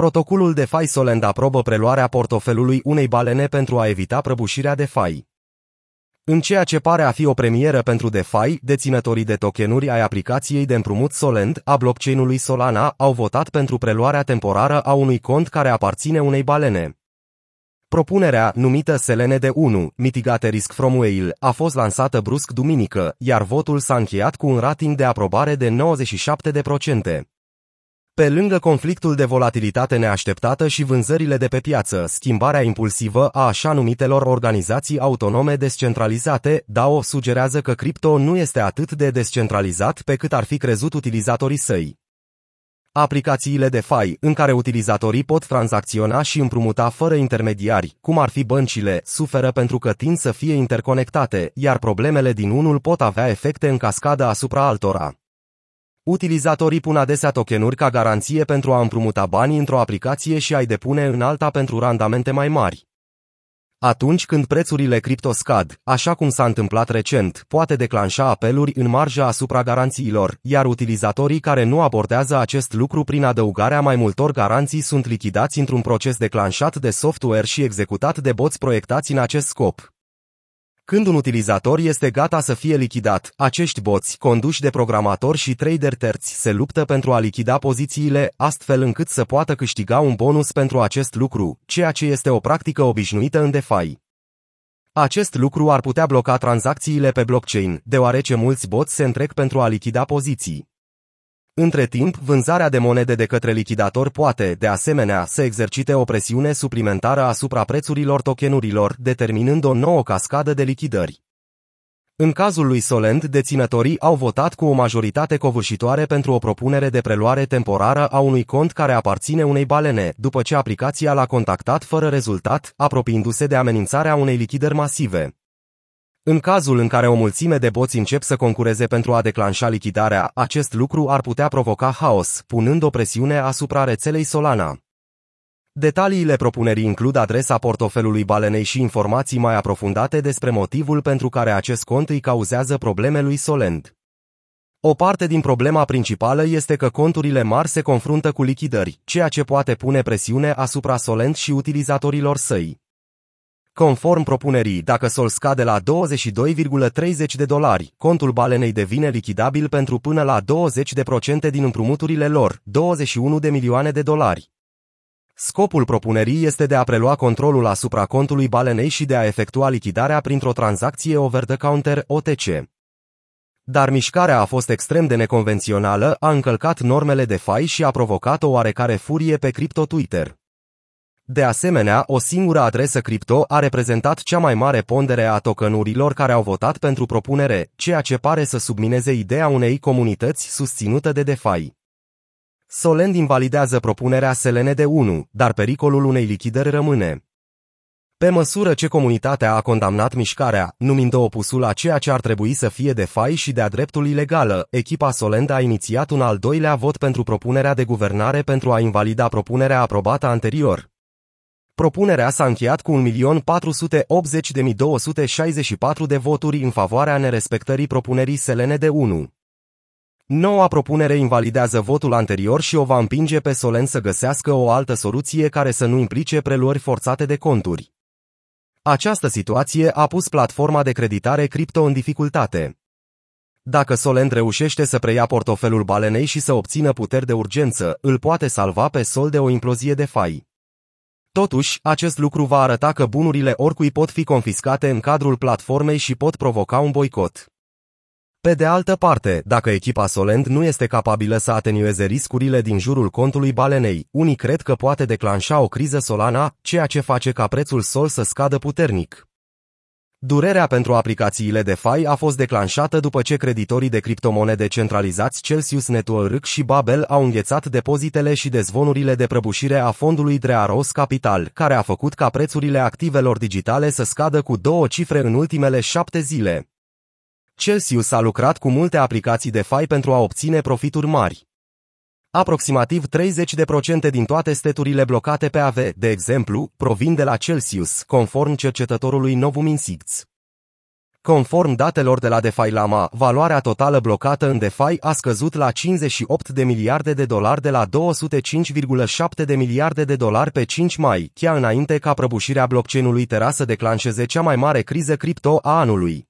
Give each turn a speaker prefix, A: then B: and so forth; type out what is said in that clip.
A: Protocolul de fai Solend aprobă preluarea portofelului unei balene pentru a evita prăbușirea de fai. În ceea ce pare a fi o premieră pentru DeFi, deținătorii de tokenuri ai aplicației de împrumut Solend a blockchain-ului Solana au votat pentru preluarea temporară a unui cont care aparține unei balene. Propunerea, numită Selene de 1, Mitigate Risk from Whale, a fost lansată brusc duminică, iar votul s-a încheiat cu un rating de aprobare de 97%. Pe lângă conflictul de volatilitate neașteptată și vânzările de pe piață, schimbarea impulsivă a așa numitelor organizații autonome descentralizate, DAO sugerează că cripto nu este atât de descentralizat pe cât ar fi crezut utilizatorii săi. Aplicațiile de fai, în care utilizatorii pot tranzacționa și împrumuta fără intermediari, cum ar fi băncile, suferă pentru că tind să fie interconectate, iar problemele din unul pot avea efecte în cascadă asupra altora. Utilizatorii pun adesea tokenuri ca garanție pentru a împrumuta banii într-o aplicație și a-i depune în alta pentru randamente mai mari. Atunci când prețurile cripto scad, așa cum s-a întâmplat recent, poate declanșa apeluri în marjă asupra garanțiilor, iar utilizatorii care nu abordează acest lucru prin adăugarea mai multor garanții sunt lichidați într-un proces declanșat de software și executat de boți proiectați în acest scop. Când un utilizator este gata să fie lichidat, acești boți, conduși de programatori și trader terți, se luptă pentru a lichida pozițiile, astfel încât să poată câștiga un bonus pentru acest lucru, ceea ce este o practică obișnuită în DeFi. Acest lucru ar putea bloca tranzacțiile pe blockchain, deoarece mulți boți se întrec pentru a lichida poziții. Între timp, vânzarea de monede de către lichidator poate, de asemenea, să exercite o presiune suplimentară asupra prețurilor tokenurilor, determinând o nouă cascadă de lichidări. În cazul lui Solend, deținătorii au votat cu o majoritate covârșitoare pentru o propunere de preluare temporară a unui cont care aparține unei balene, după ce aplicația l-a contactat fără rezultat, apropiindu-se de amenințarea unei lichidări masive. În cazul în care o mulțime de boți încep să concureze pentru a declanșa lichidarea, acest lucru ar putea provoca haos, punând o presiune asupra rețelei Solana. Detaliile propunerii includ adresa portofelului balenei și informații mai aprofundate despre motivul pentru care acest cont îi cauzează probleme lui Solend. O parte din problema principală este că conturile mari se confruntă cu lichidări, ceea ce poate pune presiune asupra Solend și utilizatorilor săi. Conform propunerii, dacă Sol scade la 22,30 de dolari, contul balenei devine lichidabil pentru până la 20% din împrumuturile lor, 21 de milioane de dolari. Scopul propunerii este de a prelua controlul asupra contului balenei și de a efectua lichidarea printr-o tranzacție over-the-counter OTC. Dar mișcarea a fost extrem de neconvențională, a încălcat normele de fai și a provocat o oarecare furie pe cripto Twitter. De asemenea, o singură adresă cripto a reprezentat cea mai mare pondere a tokenurilor care au votat pentru propunere, ceea ce pare să submineze ideea unei comunități susținută de DeFi. Solend invalidează propunerea Selene de 1, dar pericolul unei lichidări rămâne. Pe măsură ce comunitatea a condamnat mișcarea, numind-o opusul a ceea ce ar trebui să fie DeFi și de-a dreptul ilegală, echipa Solend a inițiat un al doilea vot pentru propunerea de guvernare pentru a invalida propunerea aprobată anterior. Propunerea s-a încheiat cu 1.480.264 de voturi în favoarea nerespectării propunerii Selene de 1. Noua propunere invalidează votul anterior și o va împinge pe Solen să găsească o altă soluție care să nu implice preluări forțate de conturi. Această situație a pus platforma de creditare cripto în dificultate. Dacă Solent reușește să preia portofelul balenei și să obțină puteri de urgență, îl poate salva pe sol de o implozie de fai. Totuși, acest lucru va arăta că bunurile oricui pot fi confiscate în cadrul platformei și pot provoca un boicot. Pe de altă parte, dacă echipa Solend nu este capabilă să atenueze riscurile din jurul contului balenei, unii cred că poate declanșa o criză Solana, ceea ce face ca prețul Sol să scadă puternic. Durerea pentru aplicațiile DeFi a fost declanșată după ce creditorii de criptomonede centralizați Celsius Network și Babel au înghețat depozitele și dezvonurile de prăbușire a fondului Drearos Capital, care a făcut ca prețurile activelor digitale să scadă cu două cifre în ultimele șapte zile. Celsius a lucrat cu multe aplicații DeFi pentru a obține profituri mari. Aproximativ 30% din toate steturile blocate pe AV, de exemplu, provin de la Celsius, conform cercetătorului Novum Insights. Conform datelor de la DeFi Lama, valoarea totală blocată în DeFi a scăzut la 58 de miliarde de dolari de la 205,7 de miliarde de dolari pe 5 mai, chiar înainte ca prăbușirea blockchain-ului Terra să declanșeze cea mai mare criză cripto a anului.